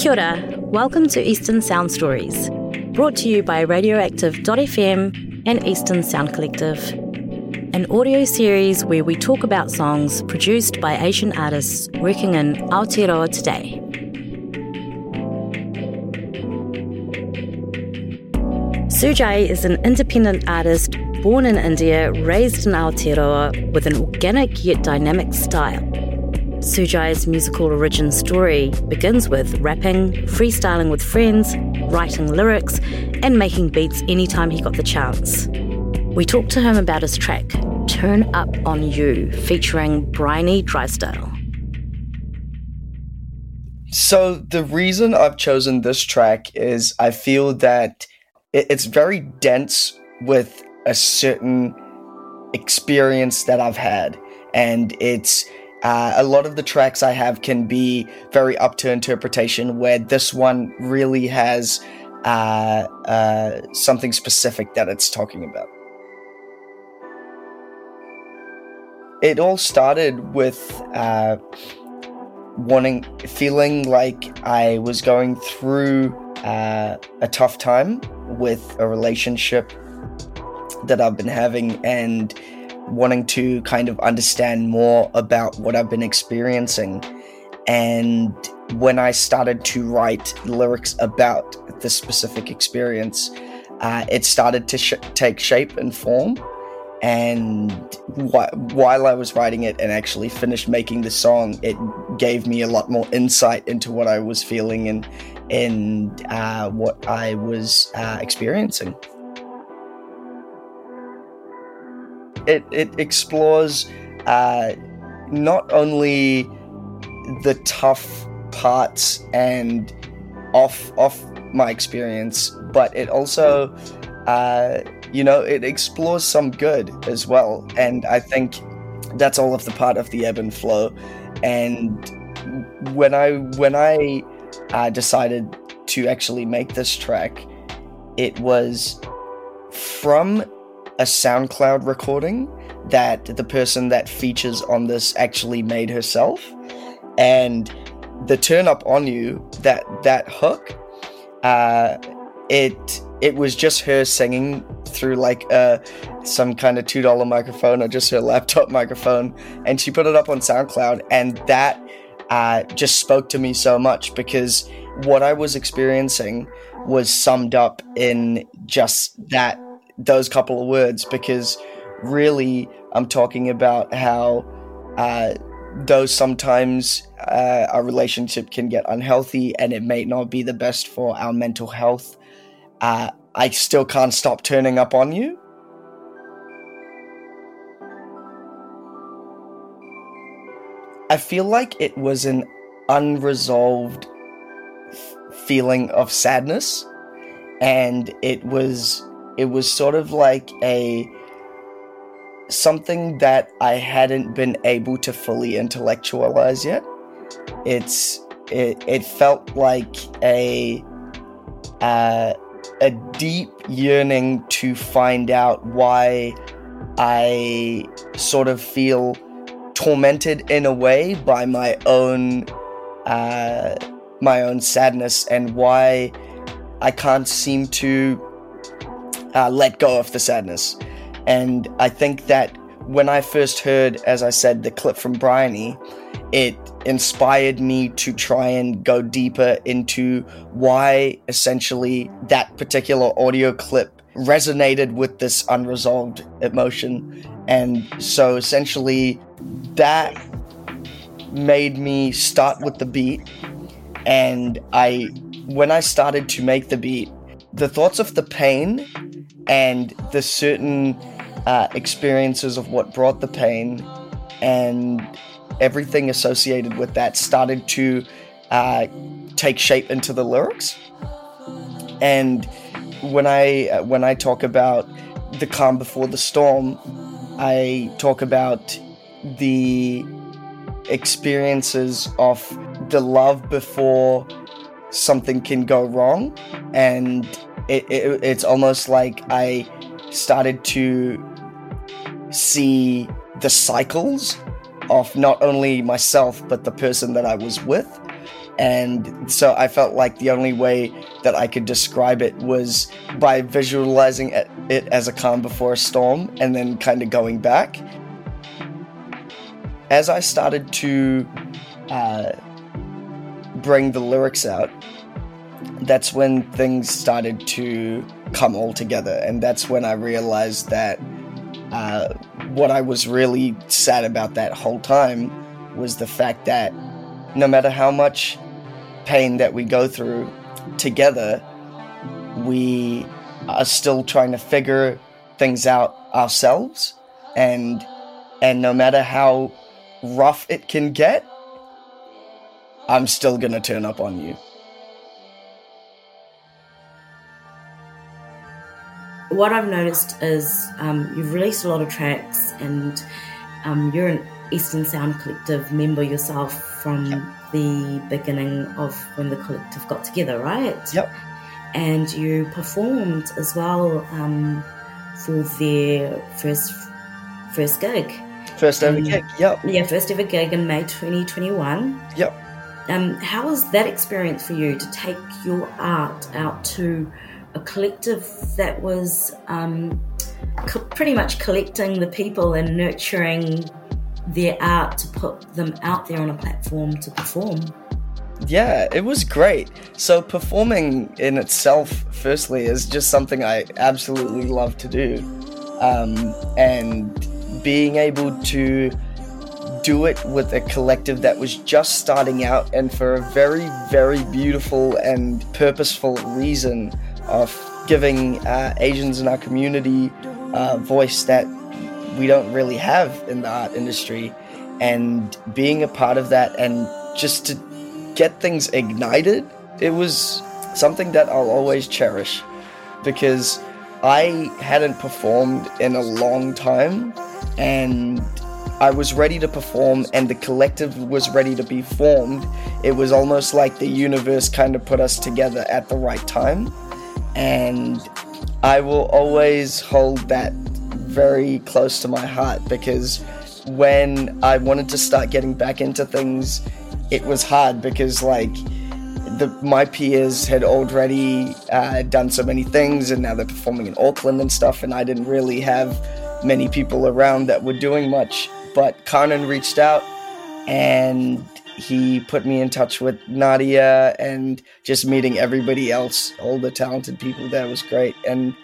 Kia ora. Welcome to Eastern Sound Stories, brought to you by Radioactive.fm and Eastern Sound Collective, an audio series where we talk about songs produced by Asian artists working in Aotearoa today. Sujai is an independent artist born in India, raised in Aotearoa with an organic yet dynamic style. Sujai's musical origin story begins with rapping, freestyling with friends, writing lyrics, and making beats anytime he got the chance. We talked to him about his track, Turn Up On You, featuring Briony Drysdale. So, the reason I've chosen this track is I feel that it's very dense with a certain experience that I've had. And it's uh, a lot of the tracks I have can be very up to interpretation, where this one really has uh, uh, something specific that it's talking about. It all started with uh, wanting, feeling like I was going through uh, a tough time with a relationship that I've been having and wanting to kind of understand more about what I've been experiencing. And when I started to write lyrics about this specific experience, uh, it started to sh- take shape and form. And wh- while I was writing it and actually finished making the song, it gave me a lot more insight into what I was feeling and and uh, what I was uh, experiencing. It, it explores uh, not only the tough parts and off off my experience, but it also uh, you know it explores some good as well. And I think that's all of the part of the ebb and flow. And when I when I uh, decided to actually make this track, it was from a SoundCloud recording that the person that features on this actually made herself. And the turn up on you, that that hook, uh, it it was just her singing through like uh, some kind of two dollar microphone or just her laptop microphone, and she put it up on SoundCloud, and that uh, just spoke to me so much because what I was experiencing was summed up in just that those couple of words because really I'm talking about how uh, though sometimes uh, our relationship can get unhealthy and it may not be the best for our mental health, uh, I still can't stop turning up on you. I feel like it was an unresolved f- feeling of sadness, and it was it was sort of like a something that I hadn't been able to fully intellectualize yet. It's it, it felt like a uh, a deep yearning to find out why I sort of feel tormented in a way by my own uh, my own sadness and why I can't seem to uh, let go of the sadness. And I think that when I first heard, as I said, the clip from Briony, it inspired me to try and go deeper into why essentially that particular audio clip resonated with this unresolved emotion. And so essentially, that made me start with the beat. And I, when I started to make the beat, the thoughts of the pain and the certain uh, experiences of what brought the pain and everything associated with that started to uh, take shape into the lyrics. And when I uh, when I talk about the calm before the storm, I talk about the experiences of the love before something can go wrong and it, it, it's almost like i started to see the cycles of not only myself but the person that i was with And so I felt like the only way that I could describe it was by visualizing it as a calm before a storm and then kind of going back. As I started to uh, bring the lyrics out, that's when things started to come all together. And that's when I realized that uh, what I was really sad about that whole time was the fact that no matter how much pain that we go through together, we are still trying to figure things out ourselves and and no matter how rough it can get I'm still going to turn up on you. What I've noticed is um, you've released a lot of tracks and um, you're an Eastern Sound Collective member yourself from yep. the beginning of when the collective got together, right? Yep. And you performed as well um, for their first first gig. First ever gig, yep. Yeah, first ever gig in May 2021. Yep. Um, how was that experience for you to take your art out to a collective that was um, co- pretty much collecting the people and nurturing their art to put them out there on a platform to perform. Yeah, it was great. So, performing in itself, firstly, is just something I absolutely love to do. Um, and being able to do it with a collective that was just starting out and for a very, very beautiful and purposeful reason of giving uh, Asians in our community a voice that we don't really have in the art industry and being a part of that and just to get things ignited it was something that I'll always cherish because I hadn't performed in a long time and I was ready to perform and the collective was ready to be formed. It was almost like the universe kind of put us together at the right time. And I will always hold that very close to my heart because when I wanted to start getting back into things, it was hard because like the my peers had already uh, done so many things and now they're performing in Auckland and stuff, and I didn't really have many people around that were doing much. But Karnan reached out and he put me in touch with Nadia and just meeting everybody else, all the talented people there was great. And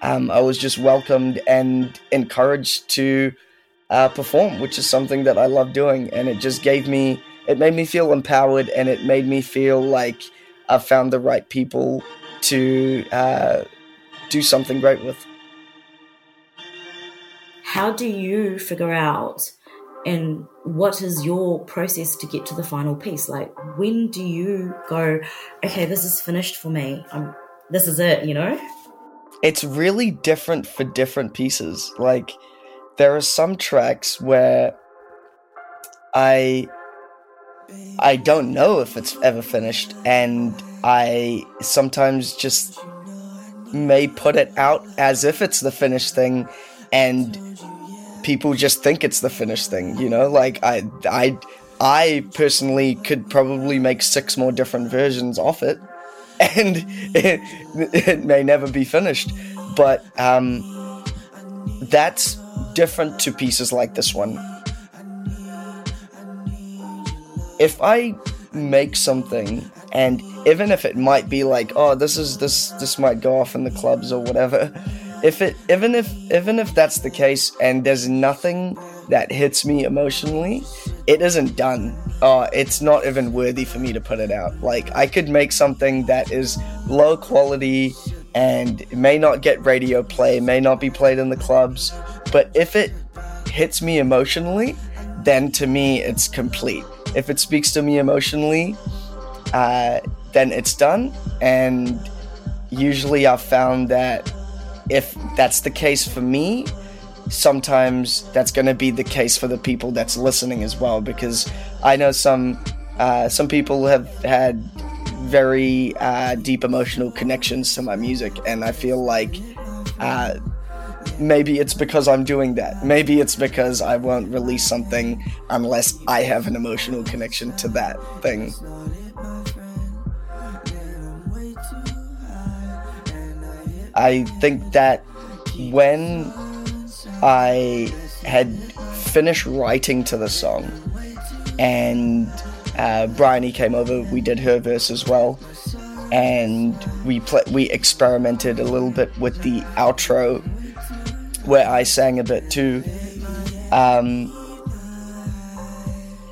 um, I was just welcomed and encouraged to uh, perform, which is something that I love doing. And it just gave me, it made me feel empowered and it made me feel like I found the right people to uh, do something great with. How do you figure out and what is your process to get to the final piece? Like, when do you go, okay, this is finished for me? I'm, this is it, you know? it's really different for different pieces. Like there are some tracks where I I don't know if it's ever finished and I sometimes just may put it out as if it's the finished thing and people just think it's the finished thing, you know? Like I I I personally could probably make six more different versions of it and it, it may never be finished. But um, that's different to pieces like this one. If I make something and even if it might be like oh this is this this might go off in the clubs or whatever if it even if even if that's the case and there's nothing that hits me emotionally it isn't done. Uh, it's not even worthy for me to put it out. Like i could make something that is low quality and may not get radio play may not be played in the clubs but if it hits me emotionally then to me it's complete. If it speaks to me emotionally uh, then it's done. And usually i've found that if that's the case for me, sometimes that's going to be the case for the people that's listening as well. Because I know some uh, some people have had very uh, deep emotional connections to my music, and I feel like uh, maybe it's because I'm doing that. Maybe it's because I won't release something unless I have an emotional connection to that thing. I think that when I had finished writing to the song and uh, Briony came over, we did her verse as well, and we pl- we experimented a little bit with the outro where I sang a bit too. Um,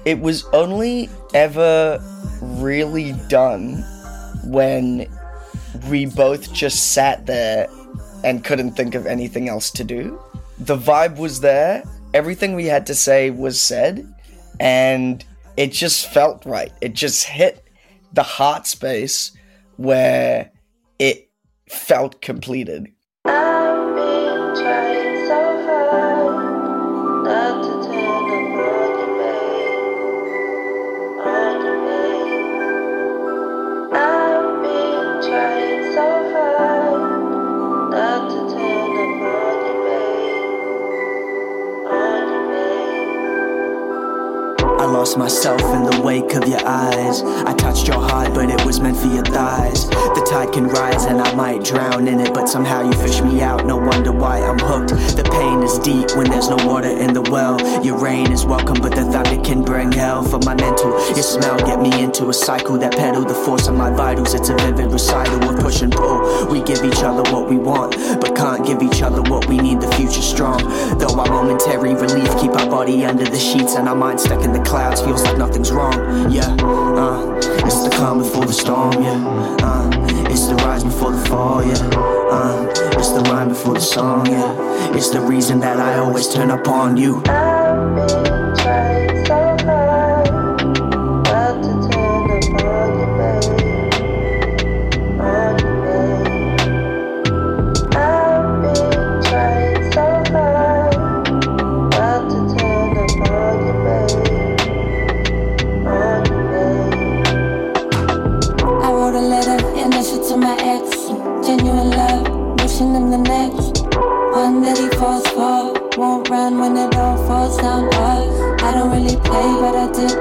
it was only ever really done when we both just sat there and couldn't think of anything else to do. The vibe was there, everything we had to say was said, and it just felt right. It just hit the heart space where it felt completed. Lost myself in the wake of your eyes. I touched your heart, but it was meant for your thighs. The tide can rise and I might drown in it, but somehow you fish me out. No wonder why I'm hooked. The pain is deep when there's no water in the well. Your rain is welcome, but the thunder can bring hell for my mental. Your smell get me into a cycle that pedal the force of my vitals. It's a vivid recital of push and pull. We give each other what we want, but can't give each other what we need. The future strong, though our momentary relief keep our body under the sheets and our mind stuck in the clouds. Feels like nothing's wrong. Yeah, uh, it's the calm before the storm. Yeah, uh, it's the rise before the fall. Yeah, uh, it's the rhyme before the song. Yeah, it's the reason that I always turn upon you.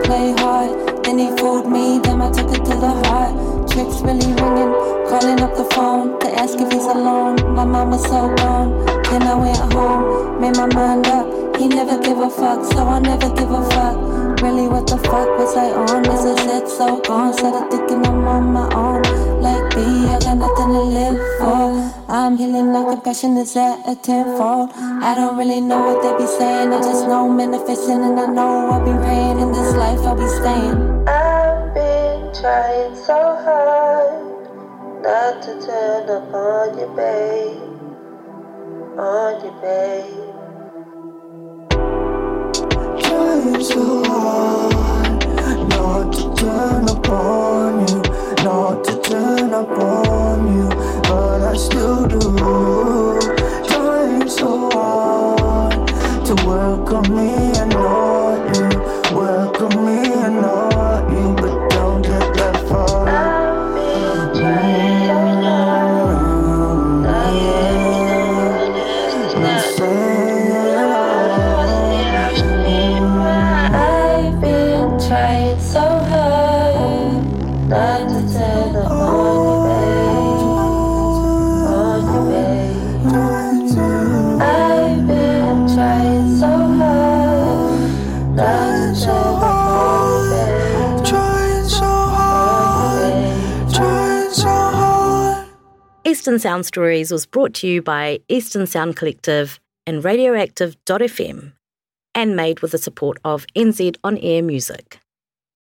Play hard. Then he fooled me, then I took it to the heart. Tricks really ringing, calling up the phone to ask if he's alone. My mom was so gone. Then I went home, made my mind up. He never give a fuck, so I'll never give a fuck. Really, what the fuck was I on? Is I said so gone? Started thinking I'm on my own. Like B, I got nothing to live for. I'm healing like compassion is at a tenfold. I don't really know what they be saying. I just know manifesting, and I know I'll be praying in this life. I'll be staying. I've been trying so hard not to turn upon you, babe. On you, babe. Trying so hard not to turn upon you, not to turn upon you, but I still do. Eastern Sound Stories was brought to you by Eastern Sound Collective and Radioactive.fm and made with the support of NZ On Air Music.